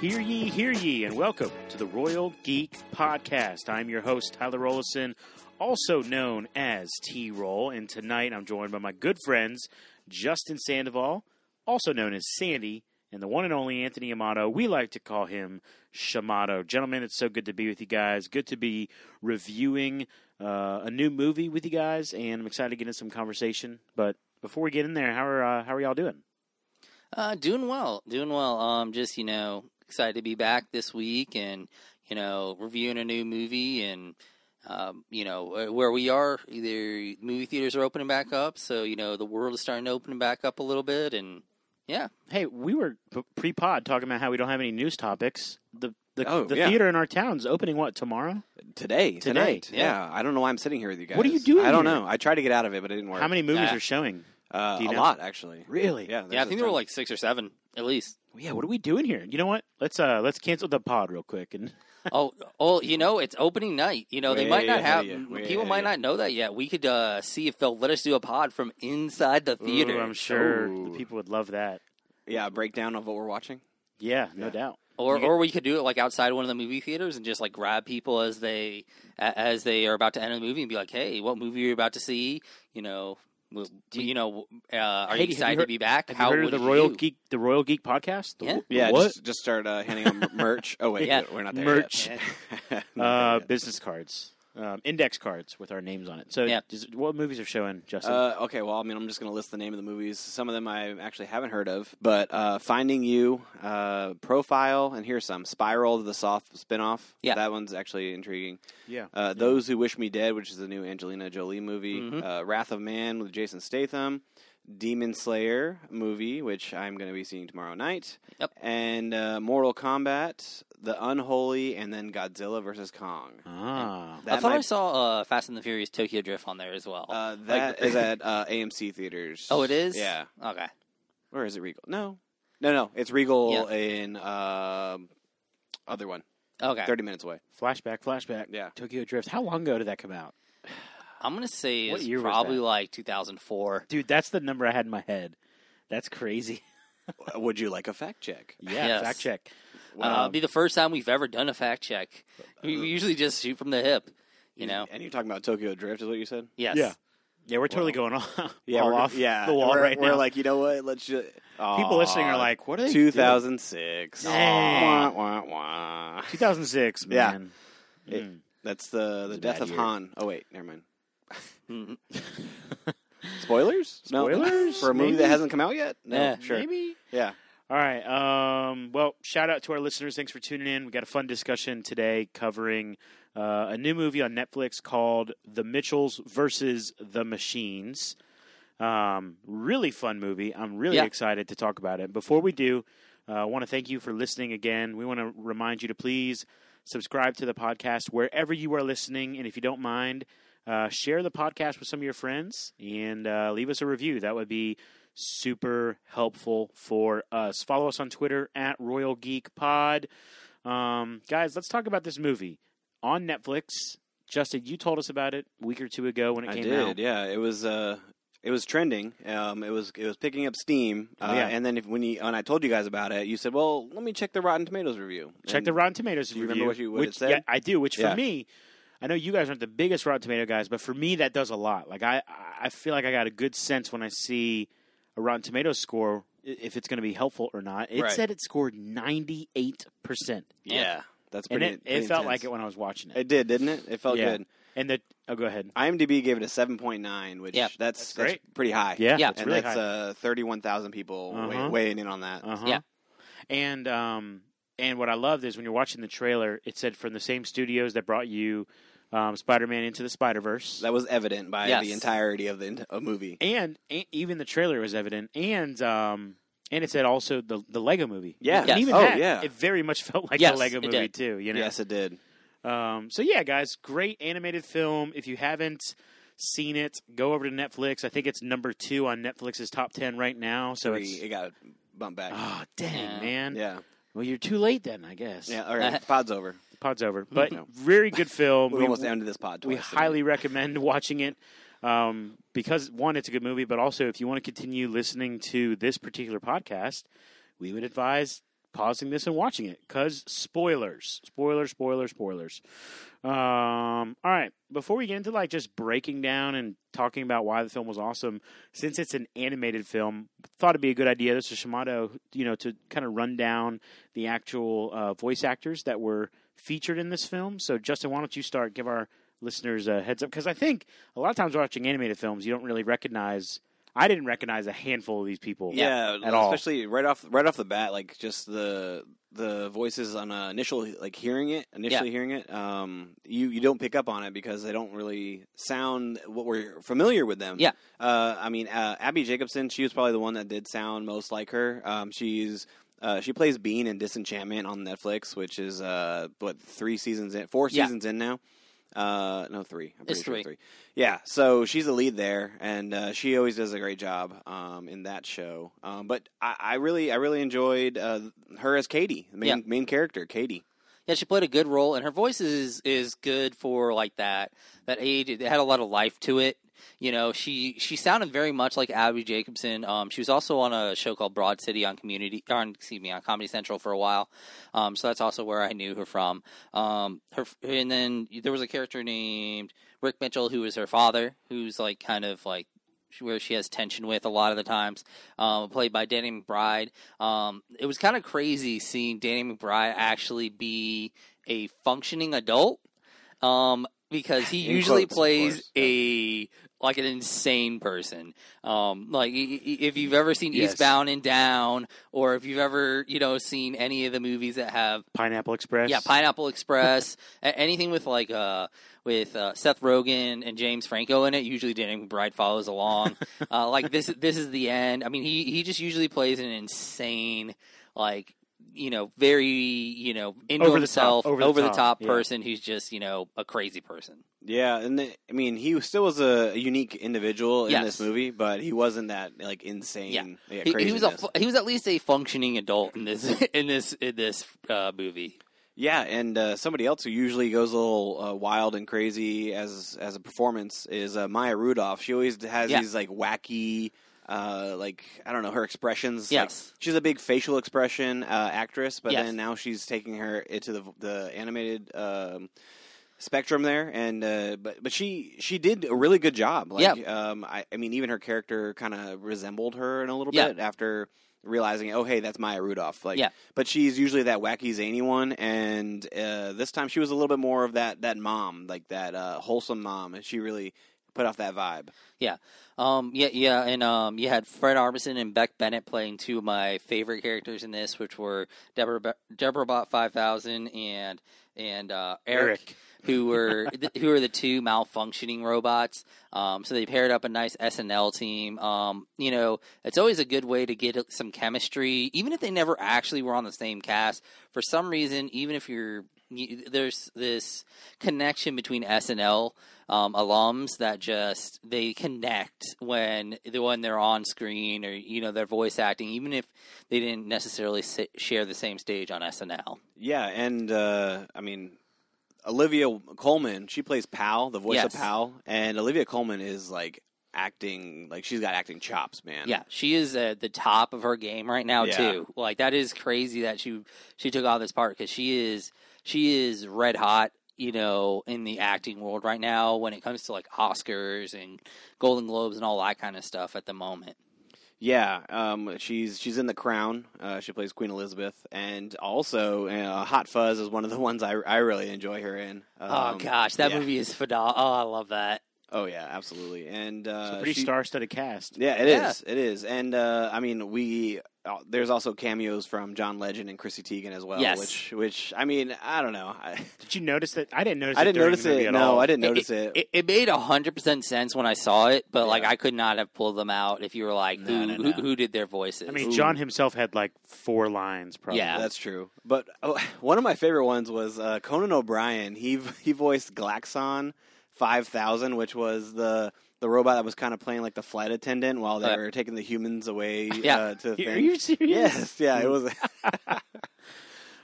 Hear ye, hear ye, and welcome to the Royal Geek Podcast. I'm your host, Tyler Rollison, also known as T Roll, and tonight I'm joined by my good friends, Justin Sandoval, also known as Sandy, and the one and only Anthony Amato. We like to call him Shamato. Gentlemen, it's so good to be with you guys. Good to be reviewing uh, a new movie with you guys, and I'm excited to get into some conversation. But before we get in there, how are uh, how are y'all doing? Uh, doing well, doing well. Um, just you know, excited to be back this week and you know reviewing a new movie and um, you know uh, where we are. Either movie theaters are opening back up, so you know the world is starting to open back up a little bit, and yeah, Hey, we were pre-pod talking about how we don't have any news topics. The the, Oh, the yeah. theater in our town's opening what tomorrow? Today, Today, tonight. yeah. Yeah. I don't know why I'm sitting here with you guys. What are you doing I don't here? know. I tried to get out of it, but it didn't work. How many movies Yeah. are showing? Uh, Do you a know? lot, actually. Really? Yeah. yeah. I think there were like six or seven at least. Yeah. What are we doing here? You know what? Let's uh let's cancel the pod real quick and oh, oh, you know it's opening night. You know they might Way not ahead have of you. Way people ahead might of you. not know that yet. We could uh, see if they'll let us do a pod from inside the theater. Ooh, I'm sure Ooh. the people would love that. Yeah, a breakdown of what we're watching. Yeah, no Yeah. doubt. Or, You get- or we could do it like outside one of the movie theaters and just like grab people as they a- as they are about to enter the movie and be like, "Hey, what movie are you about to see?" You know, w- Do you- you know, uh, are Hey, have you you excited heard- to be back? Have How you heard of the Royal you? Geek the Royal Geek podcast? The Yeah. Yeah, what? just just start uh, handing out merch. Oh wait, Yeah. we're not there Merch. Yet. Uh, business cards, um, index cards with our names on it. So, Yeah. does- what movies are showing, Justin? Uh, okay, well, I mean, I'm just going to list the name of the movies. Some of them I actually haven't heard of, but uh, Finding You, uh, Profile, and here's some Spiral, the Saw spinoff. Yeah. that one's actually intriguing. yeah. Uh, Those Who Wish Me Dead, which is the new Angelina Jolie movie. Mhm. Uh, Wrath of Man with Jason Statham. Demon Slayer movie, which I'm going to be seeing tomorrow night. Yep. And uh, Mortal Kombat, The Unholy, and then Godzilla versus Kong. Ah. I That thought I saw uh, Fast and the Furious Tokyo Drift on there as well. uh, Like- that is at uh, AMC theaters. oh, it is. Yeah. Okay. Or is it Regal? No, no, no. It's Regal in um other one. Okay. Thirty minutes away. Flashback, flashback. Yeah. Tokyo Drift. How long ago did that come out? I'm gonna say What it's probably like 2004. Dude, that's the number I had in my head. That's crazy. Would you like a fact check? Yeah, Yes. fact check. Uh, it'll be the first time we've ever done a fact check. We Uh, we usually just shoot from the hip. You know. And you're talking about Tokyo Drift, is what you said? Yes. Yeah. Yeah, we're totally going off, Yeah, all we're, off yeah, the wall we're, right we're now. like, you know what? Let's just People listening are like, what are they doing? 2006. Dang. Wah, wah, wah. 2006, Yeah. man. It- Mm. That's the the death bad of year. Han. Oh wait, never mind. Spoilers? No. Spoilers? for a movie Maybe? that hasn't come out yet? No, Yeah. sure. Maybe. Yeah. All right. Um, well, shout out to our listeners. Thanks for tuning in. We got a fun discussion today covering uh, a new movie on Netflix called The Mitchells versus the Machines. Um, really fun movie. I'm really Yeah. excited to talk about it. Before we do, uh, I want to thank you for listening again. We want to remind you to please subscribe to the podcast wherever you are listening, and if you don't mind, uh, share the podcast with some of your friends and uh, leave us a review. That would be super helpful for us. Follow us on Twitter at Royal Geek Pod. Um, guys, let's talk about this movie on Netflix. Justin, you told us about it a week or two ago when it I came did. out. Yeah, it was. Uh, it was trending. Um, it was. It was picking up steam. Oh, Uh, yeah. And then if, when you when I told you guys about it, you said, "Well, let me check the Rotten Tomatoes review." Check And the Rotten Tomatoes do you review. remember what you- what it said? Yeah, I do. Which for me, I know you guys aren't the biggest Rotten Tomato guys, but for me that does a lot. Like I, I feel like I got a good sense when I see a Rotten Tomatoes score if it's going to be helpful or not. It Right. said it scored ninety eight percent, Yeah, that's and pretty. it, pretty it felt like it when I was watching it. It did, didn't it? It felt Yeah. good. And the oh, go ahead. IMDb gave it a seven point nine, which Yeah. that's, That's that's great. pretty high. Yeah, Yeah. it's and really that's high. uh, thirty one thousand people Uh-huh. weigh, weighing in on that. Uh-huh. Yeah. And um and what I loved is when you're watching the trailer, it said from the same studios that brought you um, Spider-Man into the Spider-Verse. That was evident by Yes. the entirety of the ent- uh, movie. and, and even the trailer was evident and um and it said also the the Lego movie. Yeah. And Yes. even Oh, that, yeah. it very much felt like Yes, the Lego it movie did. too, you know. Yes, it did. Um so yeah, guys, great animated film. If you haven't seen it, go over to Netflix. I think it's number 2 on Netflix's top 10 right now. So Three, it's it got bumped back. Oh, dang, Yeah. man. yeah, Well, you're too late then, I guess. yeah. All right, pod's over. Pod's over. But No. very good film. We We- almost ended this pod. we twice, didn't highly recommend watching it um, because one, it's a good movie, but also if you want to continue listening to this particular podcast, we would advise pausing this and watching it because spoilers, spoilers, spoilers, spoilers. Um, all right, before we get into like just breaking down and talking about why the film was awesome, since it's an animated film, thought it'd be a good idea, Mr. Shamato, you know, to kind of run down the actual uh, voice actors that were featured in this film. So, Justin, why don't you start? Give our listeners a heads up because I think a lot of times watching animated films, you don't really recognize. I didn't recognize a handful of these people. Yeah, at all. especially right off right off the bat, like just the the voices on uh, initial like hearing it, initially hearing it, um, you you don't pick up on it because they don't really sound what we're familiar with them. Yeah. uh, I mean, uh, Abbi Jacobson, she was probably the one that did sound most like her. Um, she's uh, she plays Bean in Disenchantment on Netflix, which is uh, what three seasons in, four Yeah. seasons in now. Uh, no, three. I'm pretty It's sure three. three. Yeah, so she's the lead there, and uh, she always does a great job um, in that show. Um, but I, I really, I really enjoyed uh, her as Katie, the main Yeah. main character, Katie. Yeah, she played a good role, and her voice is is good for like that that age. It had a lot of life to it. You know, she she sounded very much like Abbi Jacobson. Um, she was also on a show called Broad City on Community, on excuse me, on Comedy Central for a while. Um, so that's also where I knew her from. Um, her and then there was a character named Rick Mitchell who was her father, who's like kind of like where she has tension with a lot of the times, um, played by Danny McBride. Um, it was kind of crazy seeing Danny McBride actually be a functioning adult, um, because he In usually quotes, plays a like an insane person. Um, like if you've ever seen Yes. Eastbound and Down, or if you've ever you know seen any of the movies that have Pineapple Express. yeah, Pineapple Express, anything with like uh with uh, Seth Rogen and James Franco in it. Usually, Danny McBride follows along. uh, like this, this is the end. I mean, he he just usually plays an insane, like you know, very you know into Over the himself, top, over the top, yeah. person who's just you know a crazy person. Yeah, and the, I mean, he still was a, unique individual in Yes. this movie, but he wasn't that like insane. Yeah. yeah He, he was a he was at least a functioning adult in this in this in this uh, movie. Yeah, and uh, somebody else who usually goes a little uh, wild and crazy as as a performance is uh, Maya Rudolph. She always has Yeah. these like wacky, uh, like I don't know her expressions. Yes. like, she's a big facial expression uh, actress, but Yes. then now she's taking her into the the animated. Um, spectrum there and uh but but she she did a really good job like Yeah. um i, I mean even her character kind of resembled her in a little Yeah. bit after realizing oh hey that's maya rudolph like Yeah. but she's usually that wacky zany one and uh this time she was a little bit more of that that mom like that uh wholesome mom and she really put off that vibe Um, yeah, yeah, and um, you had Fred Armisen and Beck Bennett playing two of my favorite characters in this, which were Deborah Be- Deborah Bot Five Thousand and and uh, Eric, Eric. who were th- who are the two malfunctioning robots. Um, so they paired up a nice SNL team. Um, you know, it's always a good way to get some chemistry, even if they never actually were on the same cast. For some reason, even if you're you, there's this connection between SNL um, alums that just they connect when the when they're on screen or you know they're voice acting, even if they didn't necessarily sit, share the same stage on SNL. yeah and uh i mean olivia colman she plays pal the voice Yes. of pal and olivia colman is like acting like she's got acting chops man Yeah, she is at the top of her game right now Yeah. too. Like that is crazy that she she took on this part because she is she is red hot. You know, in the acting world right now, when it comes to like Oscars and Golden Globes and all that kind of stuff at the moment. Yeah, um, she's she's in The Crown. Uh, she plays Queen Elizabeth, and also uh, Hot Fuzz is one of the ones I I really enjoy her in. oh Um, gosh, that yeah. movie is phenomenal. Oh, I love that. Oh yeah, absolutely. And uh, It's a pretty she- star-studded cast. Yeah, it is. Yeah. It is. And uh, I mean, we uh, there's also cameos from John Legend and Chrissy Teigen as well. Yes. Which which I mean, I don't know. I, Did you notice that? I didn't notice. I it didn't during notice the movie it. At No, all. I didn't notice it. It, it made hundred percent sense when I saw it, but like I could not have pulled them out if you were like, No, who, no, who no. who did their voices? I mean, Ooh. John himself had like four lines. Probably. Yeah. That's true. But oh, one of my favorite ones was uh, Conan O'Brien. He he voiced Glaxon five thousand, which was the the robot that was kind of playing like the flight attendant while they Uh, were taking the humans away Yeah. uh, to the Are thing. you serious? Yes, yeah, it was.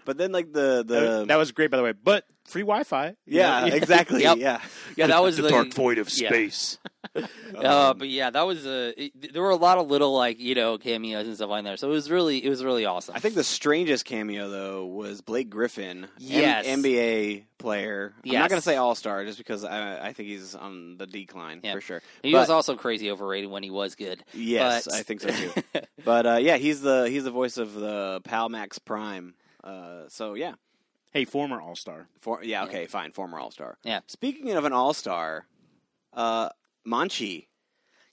but then like the the That, that was great, by the way. But free Wi-Fi. yeah, exactly. Yep. Yeah, yeah, that was the, the, dark void of yeah. space. uh, but yeah, that was a. It, there were a lot of little like you know cameos and stuff like that. so it was really it was really awesome. I think the strangest cameo though was Blake Griffin, M- Yes. NBA player. I'm not going to say All Star just because I, I think he's on the decline Yeah. for sure. he but- was also crazy overrated when he was good. Yes, but- I think so too. but uh, yeah, he's the he's the voice of the Pal Max Prime. Uh, so yeah, Hey, former All Star. for, yeah, okay, fine, former All Star. Yeah. Speaking of an All Star, uh, Monchi.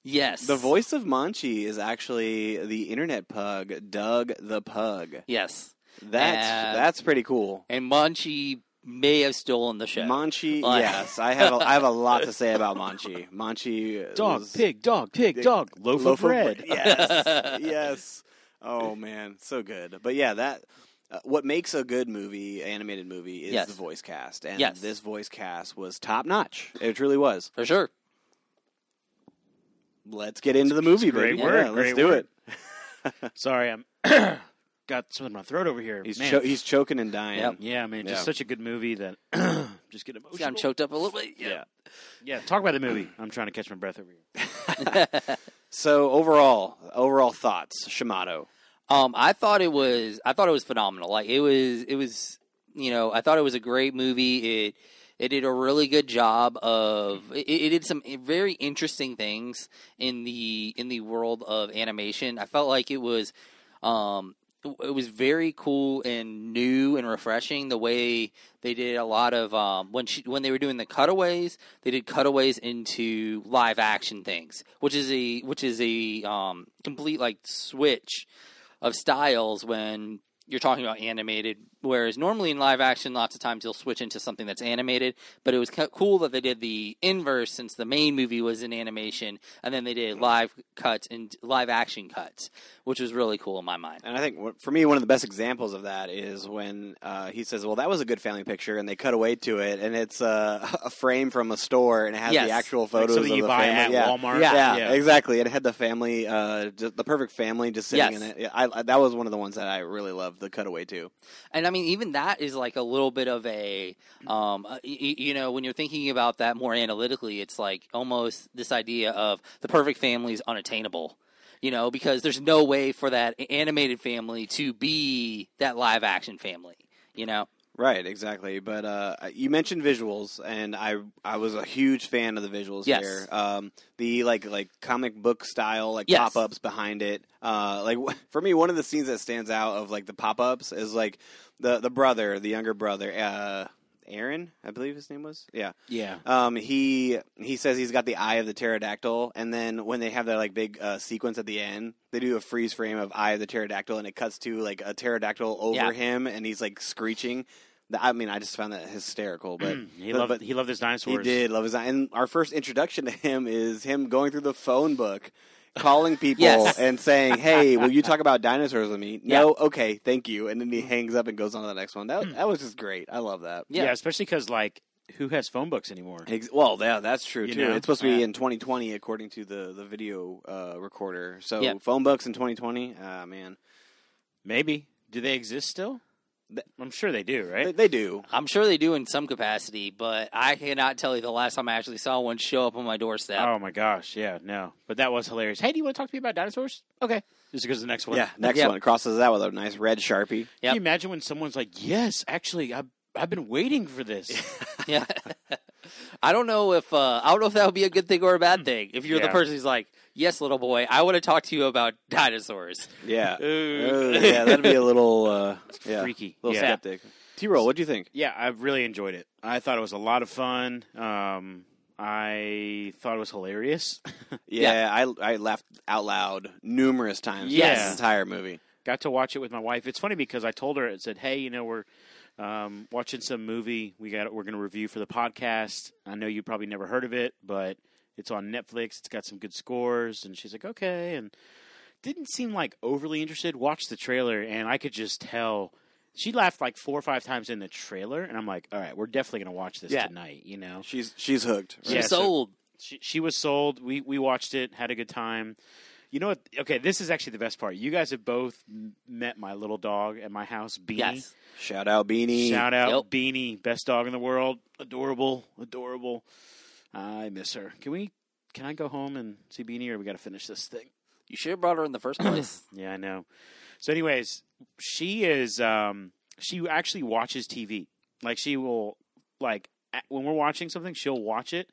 yes, The voice of Monchi is actually the internet pug, Doug the Pug. Yes, That's And- that's pretty cool. and Monchi may have stolen the show. Monchi, Like- yes, I have a, I have a lot to say about Monchi. Monchi, Dog, was- pig, dog, pig, Pig. dog. Loaf, of bread. Yes, yes. Oh man, so good. But yeah, that uh, what makes a good movie, animated movie, is Yes. the voice cast, and Yes. this voice cast was top notch. It truly was. for sure. Let's get into the movie, It's great baby. word, Yeah, let's do word. it. Sorry, I'm got something in my throat over here. He's Man. cho- he's choking and dying. Yep. yeah, man, just Yeah. such a good movie that just get See, emotional. I'm choked up a little bit. Yeah. Yeah, talk about the movie. I'm trying to catch my breath over here. So overall, overall thoughts, Shamato. Um, I thought it was I thought it was phenomenal. Like it was it was you know I thought it was a great movie. It it did a really good job of it, it did some very interesting things in the in the world of animation. I felt like it was um it was very cool and new and refreshing the way they did a lot of um, when she, when they were doing the cutaways they did cutaways into live action things which is a which is a um, complete like switch of styles when you're talking about animated whereas normally in live action lots of times you'll switch into something that's animated but it was cool that they did the inverse since the main movie was in animation and then they did live cuts and live action cuts which was really cool in my mind And I think for me, one of the best examples of that is when uh, he says, "Well, that was a good family picture," and they cut away to it, and it's uh, a frame from a store, and it has Yes. the actual Like photos something of you the buy family. at yeah. Walmart. Yeah, Yeah. exactly. It had the family, uh, just the perfect family, just sitting Yes. in it. Yeah, I, I, that was one of the ones that I really loved. The cutaway to. and I mean, even that is like a little bit of a, um, uh, y- you know, when you're thinking about that more analytically, it's like almost this idea of the perfect family is unattainable, you know, because there's no way for that animated family to be that live action family, you know. Right, exactly. But uh, you mentioned visuals, and I I was a huge fan of the visuals Yes. here. Um, the like like comic book style like Yes. pop ups behind it. Uh, like for me, one of the scenes that stands out of like the pop ups is like the the brother, the younger brother, uh, Aaron, I believe his name was. Yeah. Yeah. Um, he he says he's got the eye of the pterodactyl, and then when they have that like big uh, sequence at the end, they do a freeze frame of eye of the pterodactyl, and it cuts to like a pterodactyl over Yeah. him, and he's like screeching. I mean, I just found that hysterical. But he loved but he loved his dinosaurs. he did love his. And our first introduction to him is him going through the phone book. Calling people Yes. and saying, "Hey, will you talk about dinosaurs with me?" No, okay, thank you. And then he hangs up and goes on to the next one. That that was just great. I love that. Yeah, Yeah. especially because like who has phone books anymore? Ex- Well, yeah, that's true You too. know? It's supposed to be Yeah. in 2020, according to the the video uh, recorder. So Yeah. phone books in 2020. Ah, man, Maybe. Do they exist still? Th- I'm sure they do, right? they, they do. I'm sure they do in some capacity, but I cannot tell you the last time I actually saw one show up on my doorstep. Oh my gosh, yeah, no. But that was hilarious. Hey, do you want to talk to me about dinosaurs? Okay. Just because the next one. Yeah, next Yeah. one crosses that with a nice red sharpie. Can you imagine when someone's like, "Yes, actually, I've I've been waiting for this." Yeah. I don't know if uh, I don't know if that would be a good thing or a bad thing. If you're the person who's like, "Yes, little boy, I want to talk to you about dinosaurs." Yeah, Uh, yeah, that'd be a little uh, yeah, freaky. little Yeah. skeptic. T roll, what do you think? yeah, I really enjoyed it. I thought it was a lot of fun. Um, I thought it was hilarious. Yeah, I I laughed out loud numerous times. throughout Yes. this entire movie. Got to watch it with my wife. It's funny because I told her, I said, "Hey, you know, we're um, watching some movie. We got we're going to review for the podcast. I know you probably never heard of it, but it's on Netflix. It's got some good scores." And she's like, "Okay," and didn't seem like overly interested. Watched the trailer, and I could just tell. She laughed like four or five times in the trailer, and I'm like, "All right, we're definitely going to watch this Yeah. tonight." You know, She's she's hooked. She's Yeah, so- sold. she, she was sold. We we watched it, had a good time. You know what? Okay, this is actually the best part. You guys have both met my little dog at my house, Beanie. Yes. Shout out Beanie. Shout out Yep. Beanie, best dog in the world. Adorable, adorable. I miss her. Can we "Can I go home and see Beanie, or we got to finish this thing?" You should have brought her in the first place. Yeah, I know. So, anyways, she is. Um, she actually watches TV. Like she will, like when we're watching something, she'll watch it,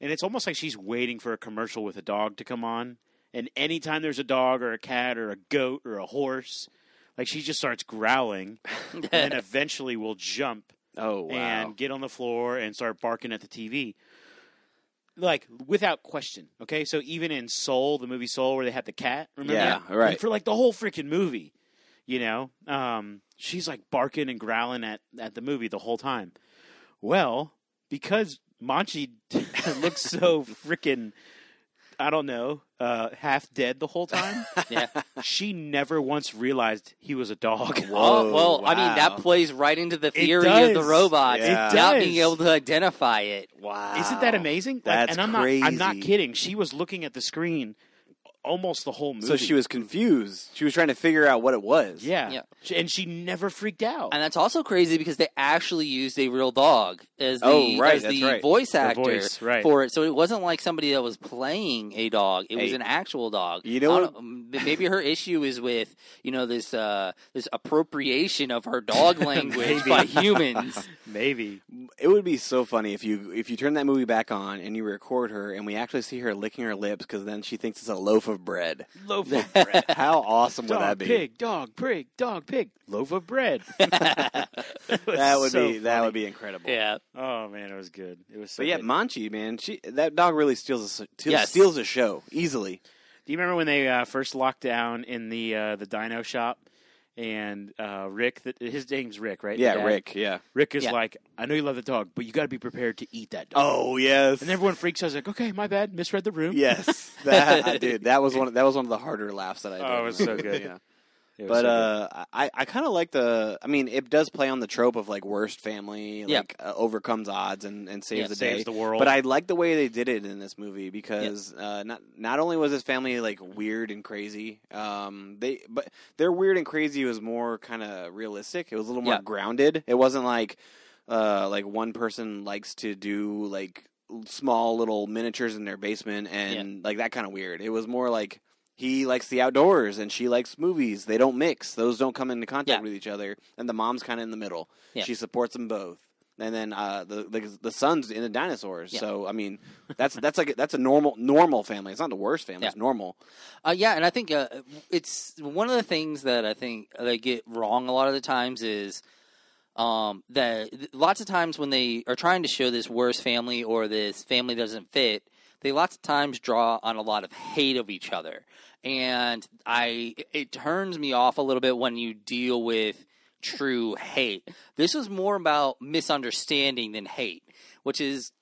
and it's almost like she's waiting for a commercial with a dog to come on. And anytime there's a dog or a cat or a goat or a horse, like she just starts growling, and then eventually will jump Oh wow. and get on the floor and start barking at the TV. Like without question. Okay, so even in Soul, the movie Soul, where they had the cat, remember? Yeah, that? right. And for like the whole freaking movie, you know, um, she's like barking and growling at at the movie the whole time. Well, because Monchi looks so freaking, I don't know, uh, half dead the whole time. yeah. she never once realized he was a dog. Oh, well, I mean, that plays right into the theory of the does. robots Yeah. It not being able to identify it. wow. Isn't that amazing? Like, That's and I'm not I'm not kidding. She was looking at the screen almost the whole movie. So she was confused. She was trying to figure out what it was. Yeah. Yeah. She- And she never freaked out. And that's also crazy because they actually used a real dog as the, Oh, right, as the right. voice actor voice, right. for it. So it wasn't like somebody that was playing a dog. It was an actual dog. you know what- Maybe her issue is with you know this uh, this appropriation of her dog language by humans. Maybe. It would be so funny if you if you turn that movie back on and you record her and we actually see her licking her lips because then she thinks it's a loaf of bread. Loaf of bread. How awesome would that be? pig, dog, pig, dog, pig. Loaf of bread. That would so be that would be incredible. yeah. Oh man, it was good. It was so But yeah, good. Monchi, man, she that dog really steals a, steals, Yes. steals a show easily. Do you remember when they uh, first locked down in the uh, the dino shop? And uh, Rick, his name's Rick, right? Yeah, dad? Rick. Yeah. Rick is Yeah. like, I know you love the dog, but you got to be prepared to eat that dog. Oh yes. And everyone freaks out. Like, okay, my bad, misread the room. yes, that dude. That was one. That was one of the harder laughs that I. did. Oh, it was so good. yeah. It But uh, I I kind of like the. I mean, it does play on the trope of like worst family, Yeah. like uh, overcomes odds and, and saves Yeah, the saves day. the world. But I like the way they did it in this movie because uh, not not only was his family like weird and crazy, um, they but their weird and crazy was more kind of realistic. It was a little more grounded. It wasn't like uh, like one person likes to do like small little miniatures in their basement and like that kind of weird. It was more like he likes the outdoors and she likes movies. They don't mix; those don't come into contact Yeah. with each other. And the mom's kind of in the middle. Yeah. She supports them both. And then uh, the, the the son's in the dinosaurs. Yeah. So I mean, that's that's like that's a normal normal family. It's not the worst family. It's normal. Uh, yeah, and I think uh, it's one of the things that I think they get wrong a lot of the times is um, that lots of times when they are trying to show this worst family or this family doesn't fit, they lots of times draw on a lot of hate of each other, and I it turns me off a little bit when you deal with true hate. This is more about misunderstanding than hate, which is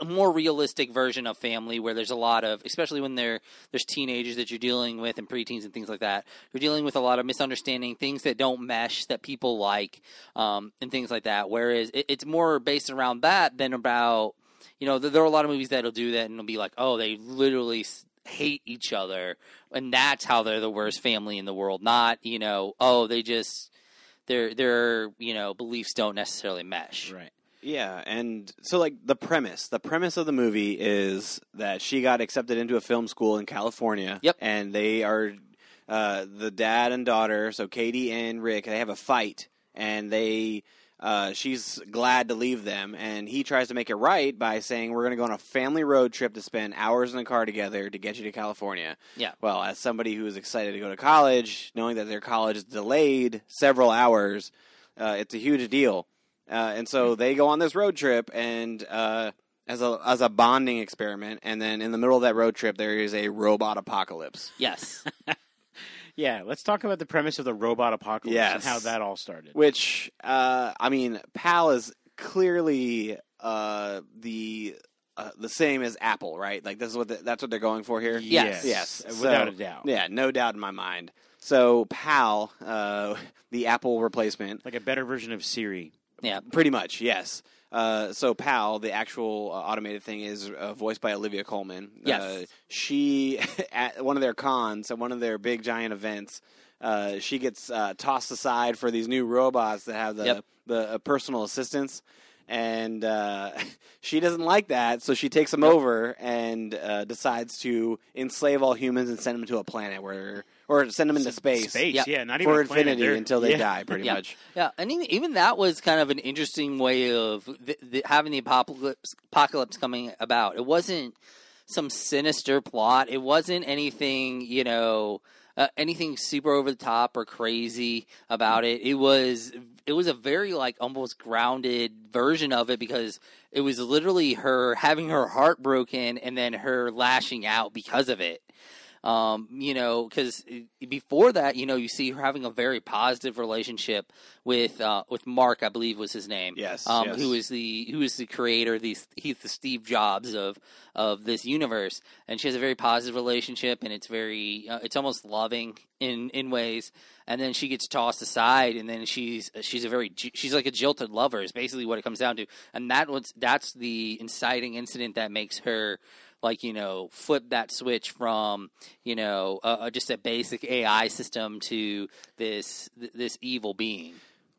a more realistic version of family where there's a lot of especially when there there's teenagers that you're dealing with and preteens and things like that you're dealing with a lot of misunderstanding things that don't mesh that people like um, and things like that whereas it, it's more based around that than about you know there, there are a lot of movies that'll do that and it'll be like oh they literally hate each other and that's how they're the worst family in the world not you know oh they just their their you know beliefs don't necessarily mesh right. Yeah, and so like the premise, the premise of the movie is that she got accepted into a film school in California. Yep. and they are uh, the dad and daughter. So Katie and Rick, they have a fight, and they. Uh, she's glad to leave them, and he tries to make it right by saying, "We're going to go on a family road trip to spend hours in a car together to get you to California." Yeah. Well, as somebody who is excited to go to college, knowing that their college is delayed several hours, uh, it's a huge deal. Uh, and so they go on this road trip, and uh, as a as a bonding experiment, and then in the middle of that road trip, there is a robot apocalypse. yes Yeah, let's talk about the premise of the robot apocalypse and how that all started. Which, uh, I mean, PAL is clearly uh, the uh, the same as Apple, right? Like this is what the, that's what they're going for here. Yes. yes, without So- a doubt. Yeah, no doubt in my mind. So PAL, uh, the Apple replacement, Like a better version of Siri. Yeah Pretty much, yes. Uh, so PAL, the actual uh, automated thing, is uh, voiced by Olivia Colman. Yes. Uh, she at one of their cons, at one of their big giant events, uh, she gets uh, tossed aside for these new robots that have the Yep. the uh, personal assistants. and uh, she doesn't like that, so she takes him over and uh, decides to enslave all humans and send them to a planet where, or send them into space, Space, Yeah. yeah, not even for a planet. infinity They're- until they yeah. die, pretty Yeah. much. Yeah, and even, even that was kind of an interesting way of th- th- having the apocalypse, apocalypse coming about. It wasn't some sinister plot. It wasn't anything, you know, uh, anything super over the top or crazy about it. It was it was a very like almost grounded version of it because it was literally her having her heart broken and then her lashing out because of it. Um, you know, because before that, you know, you see her having a very positive relationship with uh, with Mark, I believe was his name. Yes, um, yes. who is the who is the creator? The he's the Steve Jobs of of this universe, and she has a very positive relationship, and it's very uh, it's almost loving in in ways. And then she gets tossed aside, and then she's she's a very she's like a jilted lover is basically what it comes down to, and that was that's the inciting incident that makes her like you know flip that switch from you know uh, just a basic AI system to this th- this evil being.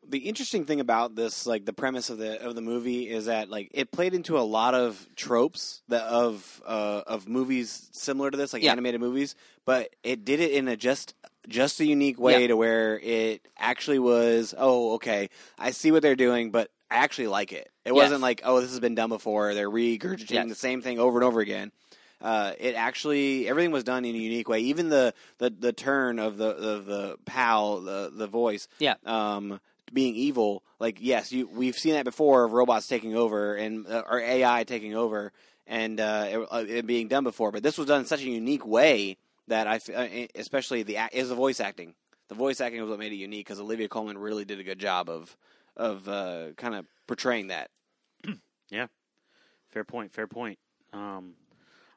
the interesting thing about this like the premise of the of the movie is that like it played into a lot of tropes that of uh, of movies similar to this like Yeah. animated movies but it did it in a just just a unique way Yeah. to where it actually was oh okay i see what they're doing but i actually like it it Yes. wasn't like oh this has been done before they're regurgitating Yes. the same thing over and over again uh, it actually everything was done in a unique way. Even the the, the turn of the the, the pal the the voice Yeah. um, being evil. Like yes, you we've seen that before of robots taking over and uh, or AI taking over and uh, it, uh, it being done before. But this was done in such a unique way that I, uh, especially the is the voice acting. The voice acting was what made it unique because Olivia Colman really did a good job of of uh, kind of portraying that. Yeah, fair point. Fair point. Um,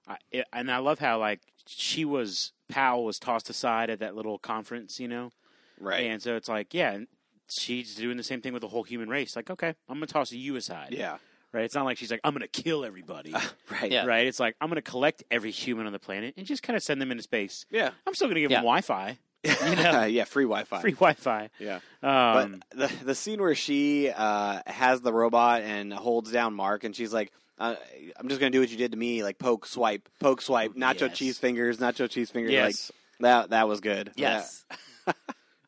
I, it, and I love how like she was PAL was tossed aside at that little conference, you know, Right. and so it's like, yeah, she's doing the same thing with the whole human race. Like, okay, I'm gonna toss you aside. yeah. Right. It's not like she's like, I'm gonna kill everybody. Right. Yeah. Right. It's like I'm gonna collect every human on the planet and just kind of send them into space. Yeah. I'm still gonna give Yeah. them Wi-Fi. You know, yeah. Free Wi-Fi. free Wi-Fi. Yeah. Um, but the the scene where she uh, has the robot and holds down Mark, and she's like, uh, "I'm just gonna do what you did to me, like poke, swipe, poke, swipe, nacho Yes. cheese fingers, nacho cheese fingers." yes, Like that that was good. Yes. it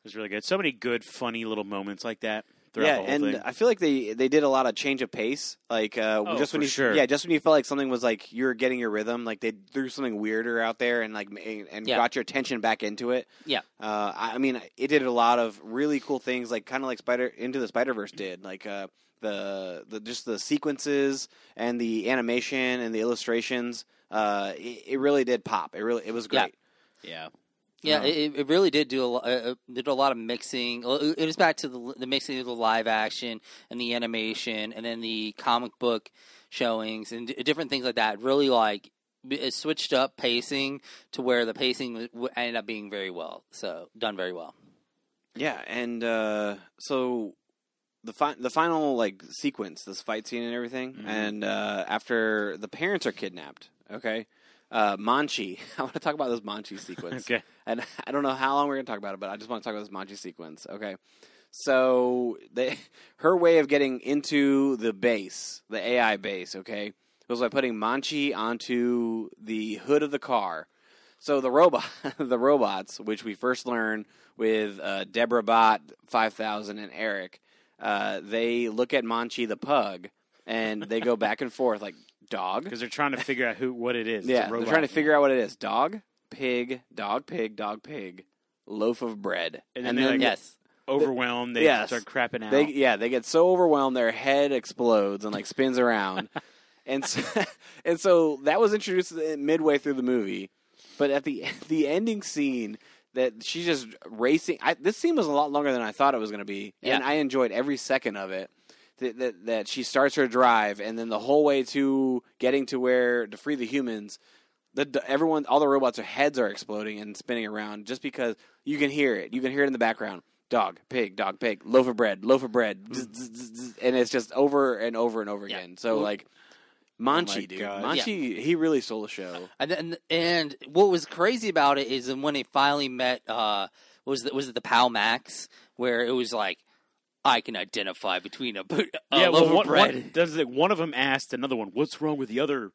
was really good. So many good, funny little moments like that throughout Yeah, the whole and thing. I feel like they they did a lot of change of pace. Like uh, Oh, just when for you sure. yeah, just when you felt like something was like you were getting your rhythm, like they threw something weirder out there and like and Yeah. got your attention back into it. Yeah. Uh, I, I mean, it did a lot of really cool things, like kind of like Spider Into the Spider Verse did, like uh, the the just the sequences and the animation and the illustrations. Uh, it, it really did pop. It really it was great. yeah, Yeah, Um, it, it really did do a, uh, uh, did a lot of mixing. It was back to the, the mixing of the live action and the animation, and then the comic book showings and d- different things like that. Really, like it switched up pacing to where the pacing ended up being very well. So done very well. Yeah, and uh, so the fi- the final like sequence, this fight scene and everything, Mhm. and uh, after the parents are kidnapped, okay, uh, Monchi. I want to talk about this Monchi sequence, okay. and I don't know how long we're going to talk about it, but I just want to talk about this Monchi sequence, okay. So they, her way of getting into the base, the AI base, okay, was by putting Monchi onto the hood of the car. So the robot, the robots, which we first learn with uh, Deborah Bot, Five Thousand, and Eric, uh, they look at Monchi the pug, and they go back and forth like dog. Because they're trying to figure out who what it is. It's Yeah, they're trying to figure out what it is: dog, pig, dog, pig, dog, pig, loaf of bread, And then they, like, Yes. overwhelmed. They Yes. start crapping out. They yeah, they get so overwhelmed their head explodes and like spins around, and so, and so that was introduced midway through the movie, but at the the ending scene that she's just racing. I, this scene was a lot longer than I thought it was going to be, and I enjoyed every second of it. That, that that she starts her drive, and then the whole way to getting to where to free the humans. The, everyone, all the robots, heads are exploding and spinning around just because you can hear it. You can hear it in the background dog, pig, dog, pig, loaf of bread, loaf of bread, zzz, and it's just over and over and over Yeah. again. So like, Monchi, my dude, God. Monchi, he really stole the show. And then, and what was crazy about it is when they finally met, uh, was the, was it the Pal Max where it was like I can identify between a, a yeah, loaf well, of one, bread. one, does it, one of them asked another one, "What's wrong with the other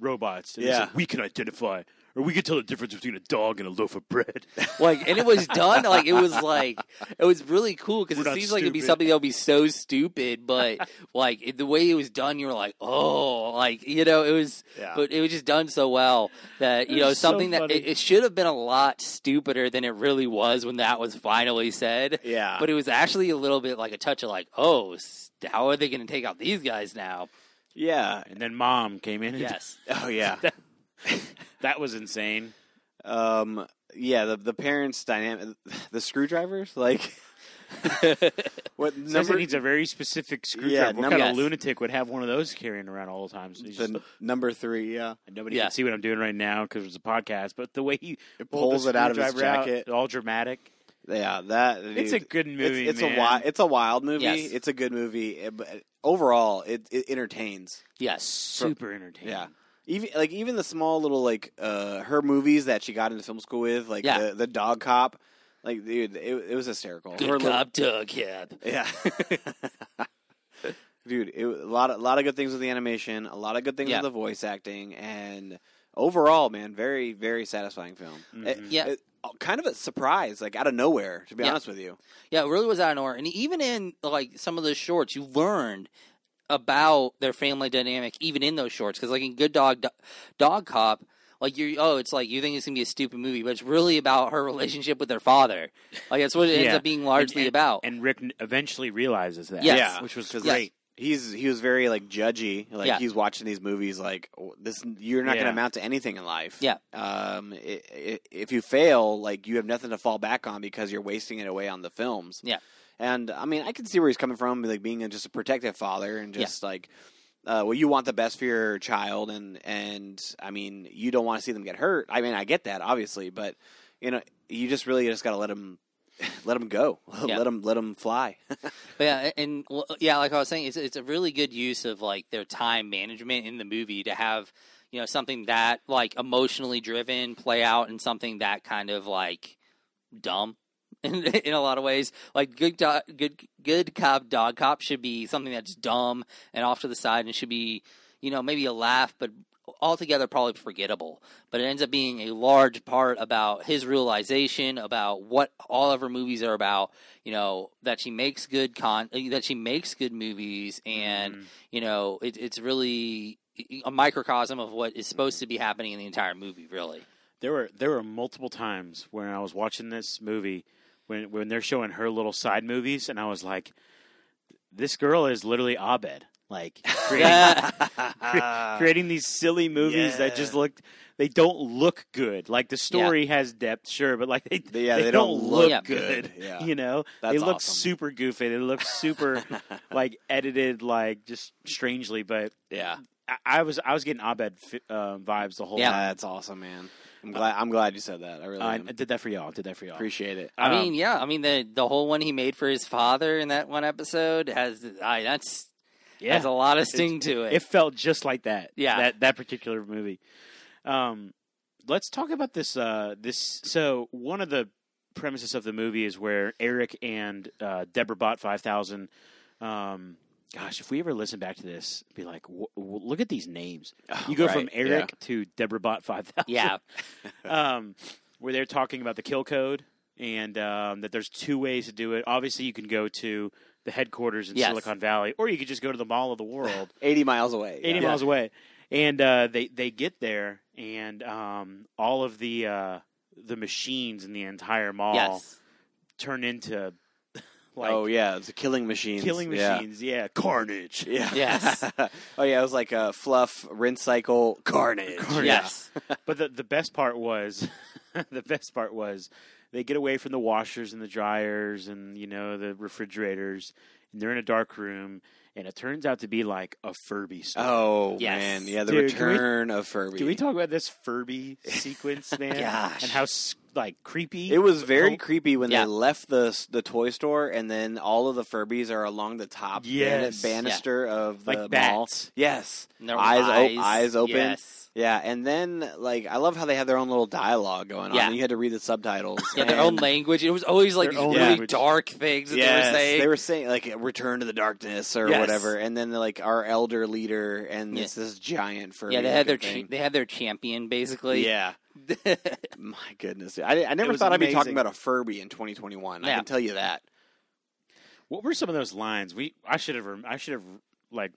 robots?" And Yeah. said, we can identify, or we could tell the difference between a dog and a loaf of bread. like and it was done like it was like it was really cool because it not seems like it'd be something that would be so stupid but like it, the way it was done you were like oh like you know it was Yeah. but it was just done so well that you It know was so something that it, it should have been a lot stupider than it really was when that was finally said yeah. but it was actually a little bit like a touch of like oh how are they going to take out these guys now yeah. and then mom came in. And yes Oh yeah. That was insane. Um. Yeah. The the parents' dynamic. The screwdrivers. Like. what Says number? it needs a very specific screwdriver. Yeah, what number- kind of lunatic would have one of those carrying around all the time? So the just- number three. Yeah. and nobody Yeah. can see what I'm doing right now because it's a podcast. But the way he It pulls it out of his screwdriver out, jacket. all dramatic. Yeah. That. It's a good movie. It's, it's a wild. It's a wild movie. Yes. It's a good movie. eh, But overall, it, it entertains. yes super entertaining. Yeah. Even like even the small little like uh her movies that she got into film school with, like Yeah. the the dog cop, like dude, it, it was hysterical. Her good little- cop dog cop yeah. dude, it, a lot of a lot of good things with the animation, a lot of good things Yeah. with the voice acting, and overall, man, very very satisfying film. It- Mhm. Yeah. it- kind of a surprise, like out of nowhere, to be Yeah. honest with you. Yeah, it really was out of nowhere. And even in like some of the shorts, you learned about their family dynamic, even in those shorts. Because like in Good Dog, Do- Dog Cop, like you, oh, it's like you think it's gonna be a stupid movie, but it's really about her relationship with her father. Like that's what it ends up being largely and, about. And Rick eventually realizes that. Yes. Yeah, which was great. He's he was very like judgy. Like Yeah. he's watching these movies like "Oh, this. You're not gonna amount to anything in life. Yeah. Um. i i if you fail, like you have nothing to fall back on because you're wasting it away on the films. Yeah. And I mean, I can see where he's coming from, like being a, just a protective father and just like. Uh, well, you want the best for your child, and and I mean, you don't want to see them get hurt. I mean, I get that, obviously, but you know, you just really just got to let them, let them go, Yeah. let them, let them fly. But yeah, and well, yeah, like I was saying, it's it's a really good use of like their time management in the movie to have you know something that like emotionally driven play out in something that kind of like dumb in, in a lot of ways. Like good do- good good cop dog cop should be something that's dumb and off to the side and should be you know maybe a laugh, but altogether probably forgettable. But it ends up being a large part about his realization about what all of her movies are about. You know that she makes good con that she makes good movies, and Mhm. you know it, it's really a microcosm of what is supposed to be happening in the entire movie. Really, There were there were multiple times when I was watching this movie when when they're showing her little side movies, and I was like, "This girl is literally Abed." Like creating, creating these silly movies that just Yeah. look they don't look good. Like the story has depth, sure, but like they yeah, they, they don't, don't look look good. good. Yeah. You know, That's they look awesome. super goofy. They look super like edited, like just strangely. But yeah, I, I was I was getting Abed uh, vibes the whole Yeah. time. that's awesome, man. I'm glad. I'm glad you said that. I really I, am. Did that for y'all. I did that for y'all. appreciate it. I Um, mean, yeah, I mean the the whole one he made for his father in that one episode has I, that's yeah, has a lot of sting to it. it felt just like that. Yeah. that that particular movie. Um, let's talk about this. Uh, this so one of the premises of the movie is where Eric and uh, Deborah Bot Five Thousand. Um, gosh, if we ever listen back to this, be like, w- w- look at these names. You go from Right, Eric to Deborah Bot Five Thousand. yeah, um, where they're talking about the kill code and um, that there's two ways to do it. Obviously, you can go to the headquarters in Yes. Silicon Valley, or you could just go to the Mall of the World, 80 miles away. 80 yeah. miles away. And uh, they they get there, and um, all of the uh, the machines in the entire mall yes, turn into like oh yeah, it's a killing machine. killing machines. Yeah, carnage. Yeah. Yes. oh yeah, it was like a fluff rinse cycle carnage. Carnage. yes, But the the best part was the best part was they get away from the washers and the dryers and you know the refrigerators and they're in a dark room and it turns out to be like a Furby store. Oh Yes. man, yeah, the Dude, can we- return of Furby. Can we talk about this Furby sequence, man? Gosh. And how s- like creepy It was very Oh, creepy when Yeah. they left the the toy store, and then all of the Furbies are along the top Yes. ban- banister of the like mall. bats. Yes, And their eyes o- eyes open. Yes, Yeah, and then like I love how they have their own little dialogue going on. Yeah. and you had to read the subtitles. Yeah, their own language. It was always like Their these own really language. dark things that Yes, they were saying. they were saying like return to the darkness or Yes. whatever, and then like our elder leader and Yeah. this this giant furry yeah, they had their cha- they had their champion basically. yeah. My goodness, I, I never thought I'd be talking about a Furby in 2021. I Yeah. can tell you that. What were some of those lines? We I should have rem- I should have like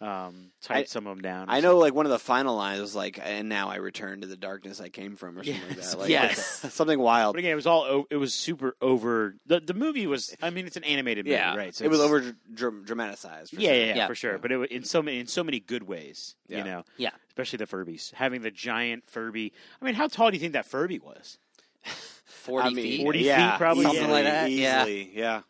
um, typed I- some of them down. or I know like one of the final lines was like, "And now I return to the darkness I came from," or something like Yes. that. Like, Yes. something wild. But again, it was all it was super over. The the movie was. I mean, it's an animated movie, Yeah, right? So it was over dr- dramatized. For Yeah, sure. yeah, yeah, Yeah. for sure. But it wa- in so many in so many good ways, Yeah. you know. Yeah. especially the Furbies having the giant Furby. I mean, how tall do you think that Furby was? forty I mean, feet. 40 yeah, feet, probably, easily, Something like that. Easily, yeah. Yeah,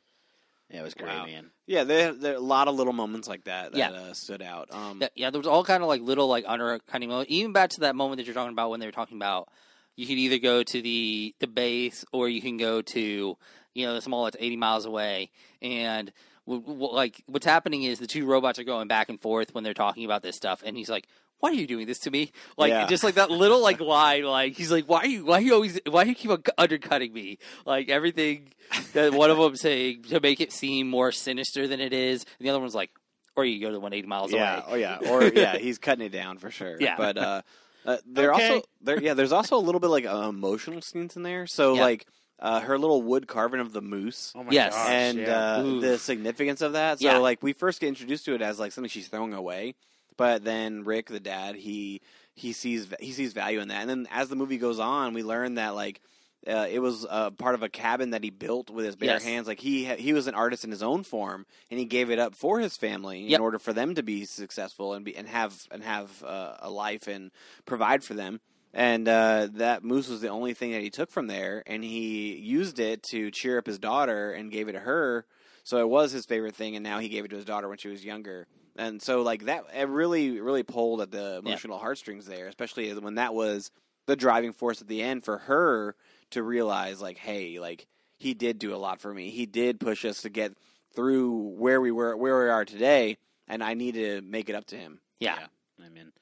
it was great, Wow. man. Yeah, there, there are a lot of little moments like that that Yeah. uh, stood out. Um, Yeah, yeah, there was all kind of like little like undercutting moments. Even back to that moment that you're talking about when they were talking about you could either go to the the base or you can go to you know the small that's 80 miles away and like what's happening is the two robots are going back and forth when they're talking about this stuff and he's like why are you doing this to me like Yeah. just like that little like line like he's like why are you why are you always why do you keep undercutting me like everything that one of them saying to make it seem more sinister than it is and the other one's like or you go to 180 miles away. yeah, away oh yeah, or yeah, he's cutting it down for sure. Yeah. but uh, uh, there Okay. also there yeah, there's also a little bit like uh, emotional scenes in there. So Yeah. like uh, her little wood carving of the moose. Oh my Yes. gosh! and yeah. uh, Oof. the significance of that. So, Yeah. like, we first get introduced to it as like something she's throwing away, but then Rick, the dad, he he sees he sees value in that, and then as the movie goes on, we learn that like. Uh, it was uh, part of a cabin that he built with his bare Yes. hands. Like he ha- he was an artist in his own form, and he gave it up for his family Yep. in order for them to be successful and be and have and have uh, a life and provide for them. And uh, that moose was the only thing that he took from there, and he used it to cheer up his daughter and gave it to her. So it was his favorite thing, and now he gave it to his daughter when she was younger. And so, like that, it really, really pulled at the emotional heartstrings there, especially when that was the driving force at the end for her to realize, like, hey, like he did do a lot for me. He did push us to get through where we were, where we are today, and I need to make it up to him. yeah. I mean,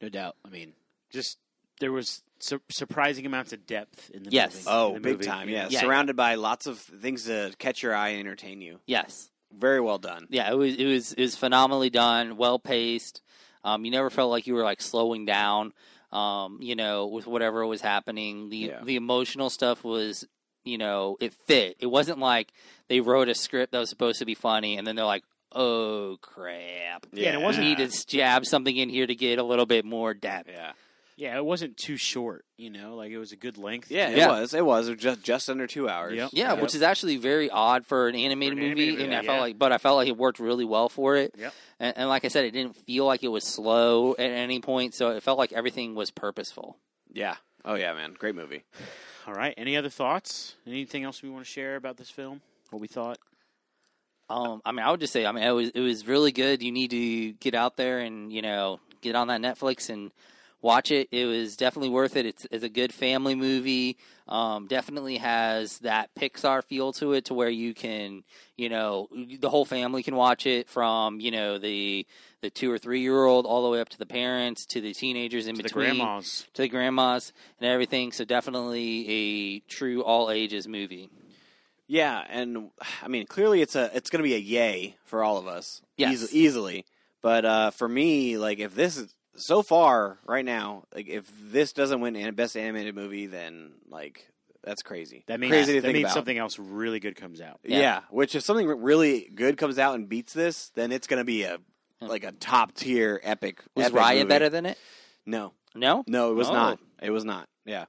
no doubt. I mean, just there was su- surprising amounts of depth in the Yes. movie. Oh, in the big movie, time! you Yeah, know? Yeah. surrounded by lots of things to catch your eye and entertain you. Yes. Very well done. Yeah, it was it was it was phenomenally done, well paced. Um, you never felt like you were like slowing down. Um, you know, with whatever was happening, the Yeah. the emotional stuff was, you know, it fit. It wasn't like they wrote a script that was supposed to be funny, and then they're like, "Oh crap, Yeah, and it wasn't- need to jab something in here to get a little bit more depth." Yeah, Yeah, it wasn't too short. You know, like it was a good length. yeah, too. it Yeah. was. It was just just under two hours. Yep. Yeah, Yep. which is actually very odd for an animated For an movie, animated and movie, I felt yeah. like, but I felt like it worked really well for it. Yep. And, and like I said, it didn't feel like it was slow at any point, so it felt like everything was purposeful. yeah. Oh yeah, man, great movie. All right. Any other thoughts? Anything else we want to share about this film? What we thought? Um, I mean, I would just say, I mean, it was it was really good. You need to get out there and you know get on that Netflix and watch it. It was definitely worth it. It's it's a good family movie. Um, definitely has that Pixar feel to it, to where you can, you know, the whole family can watch it from you know the the two or three year old all the way up to the parents to the teenagers in To the grandmas. to the grandmas and everything. So definitely a true all ages movie. Yeah, and I mean, clearly it's a it's going to be a yay for all of us. Yes. Eas- easily. But uh, for me, like if this is so far right now, like if this doesn't win an- best animated movie, then like that's crazy. That means crazy to that think means about. something else really good comes out. Yeah. Yeah. which if something really good comes out and beats this, then it's going to be a like a top tier epic. Was epic Raya movie. better than it? No, No. no, it was Oh. not. It was not. Yeah,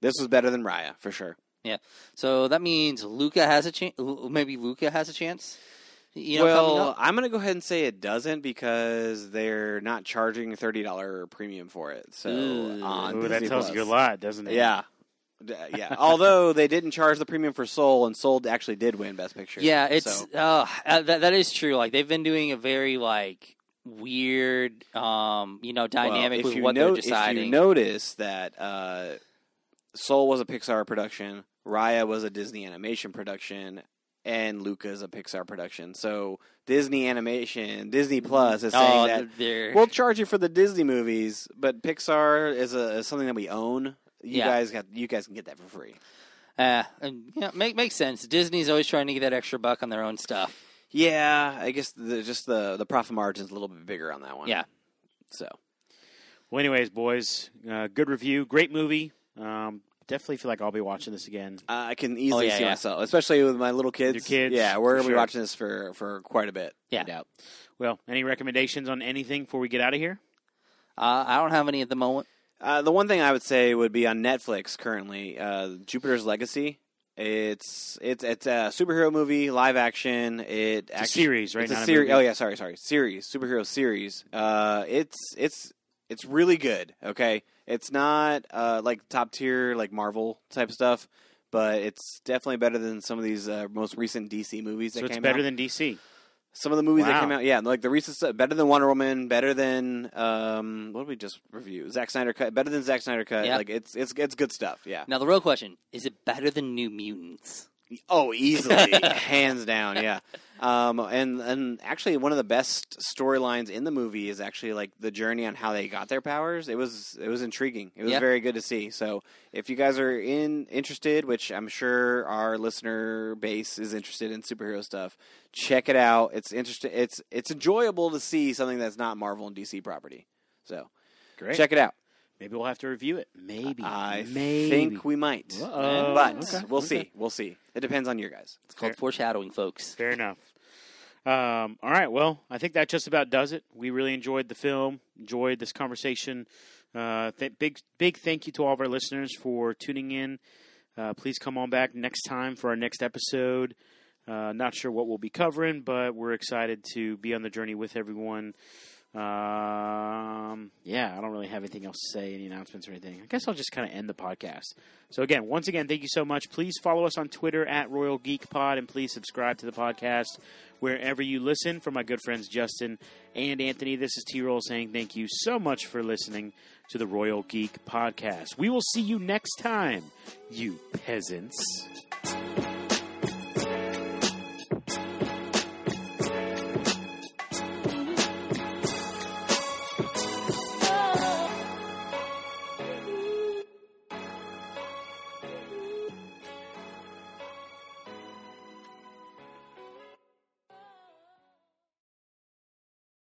this was better than Raya for sure. Yeah. So that means Luca has a chance. Maybe Luca has a chance. You know, coming well, up? I'm going to go ahead and say it doesn't because they're not charging a thirty dollar premium for it. So Ooh. on Ooh, that tells Plus. you a lot, doesn't it? Yeah, yeah. Although they didn't charge the premium for Soul, and Soul actually did win Best Picture. yeah, it's So, uh, uh, that that is true. Like they've been doing a very like weird, um, you know, dynamic if with you what no- they're deciding. If you notice that uh, Soul was a Pixar production, Raya was a Disney animation production, and Luca is a Pixar production. So Disney Animation, Disney Plus is saying oh, that they're we'll charge you for the Disney movies, but Pixar is, a, is something that we own. You Yeah. guys got you guys can get that for free. uh, and, yeah, make makes sense. Disney's always trying to get that extra buck on their own stuff. Yeah, I guess the, just the the profit margin's a little bit bigger on that one. Yeah. So Well, anyways, boys, uh, good review, great movie. Um, definitely feel like I'll be watching this again. uh, I can easily Oh, yeah, see yeah. myself, especially with my little kids. Your kids, yeah, we're gonna be watching this for for quite a bit. Yeah. I doubt. Well, any recommendations on anything before we get out of here? Uh, I don't have any at the moment. Uh, the one thing I would say would be on Netflix currently, uh, Jupiter's Legacy. It's it's it's a superhero movie, live action. It It's a series, right? It's a a series. Oh yeah, sorry, sorry, series, superhero series. Uh, it's it's it's really good. Okay, it's not uh, like top tier like Marvel type stuff, but it's definitely better than some of these uh, most recent DC movies that came out. So it's came better out. than DC. some of the movies Wow. that came out. Yeah, like the recent stuff, better than Wonder Woman, better than um, what did we just review? Zack Snyder cut, better than Zack Snyder cut. Yeah. Like it's it's it's good stuff. Yeah. Now the real question is: It better than New Mutants? Oh, easily, hands down, yeah. Um, and and actually, one of the best storylines in the movie is actually like the journey on how they got their powers. It was it was intriguing. It was Yeah. very good to see. So, if you guys are in interested, which I'm sure our listener base is interested in superhero stuff, check it out. It's interesting. It's it's enjoyable to see something that's not Marvel and DC property. So, Great. check it out. Maybe we'll have to review it. Maybe. I Maybe. think we might, Uh-oh. but Okay. we'll Okay. see. We'll see. It depends on your guys. It's called foreshadowing, folks. Fair enough. Um, all right. Well, I think that just about does it. We really enjoyed the film, enjoyed this conversation. Uh, th- big, big thank you to all of our listeners for tuning in. Uh, please come on back next time for our next episode. Uh, not sure what we'll be covering, but we're excited to be on the journey with everyone. Um, yeah, I don't really have anything else to say, any announcements or anything. I guess I'll just kind of end the podcast. So again, once again, thank you so much. Please follow us on Twitter at Royal Geek Pod, and please subscribe to the podcast wherever you listen. For my good friends Justin and Anthony, this is T Roll saying thank you so much for listening to the Royal Geek Podcast. We will see you next time, you peasants.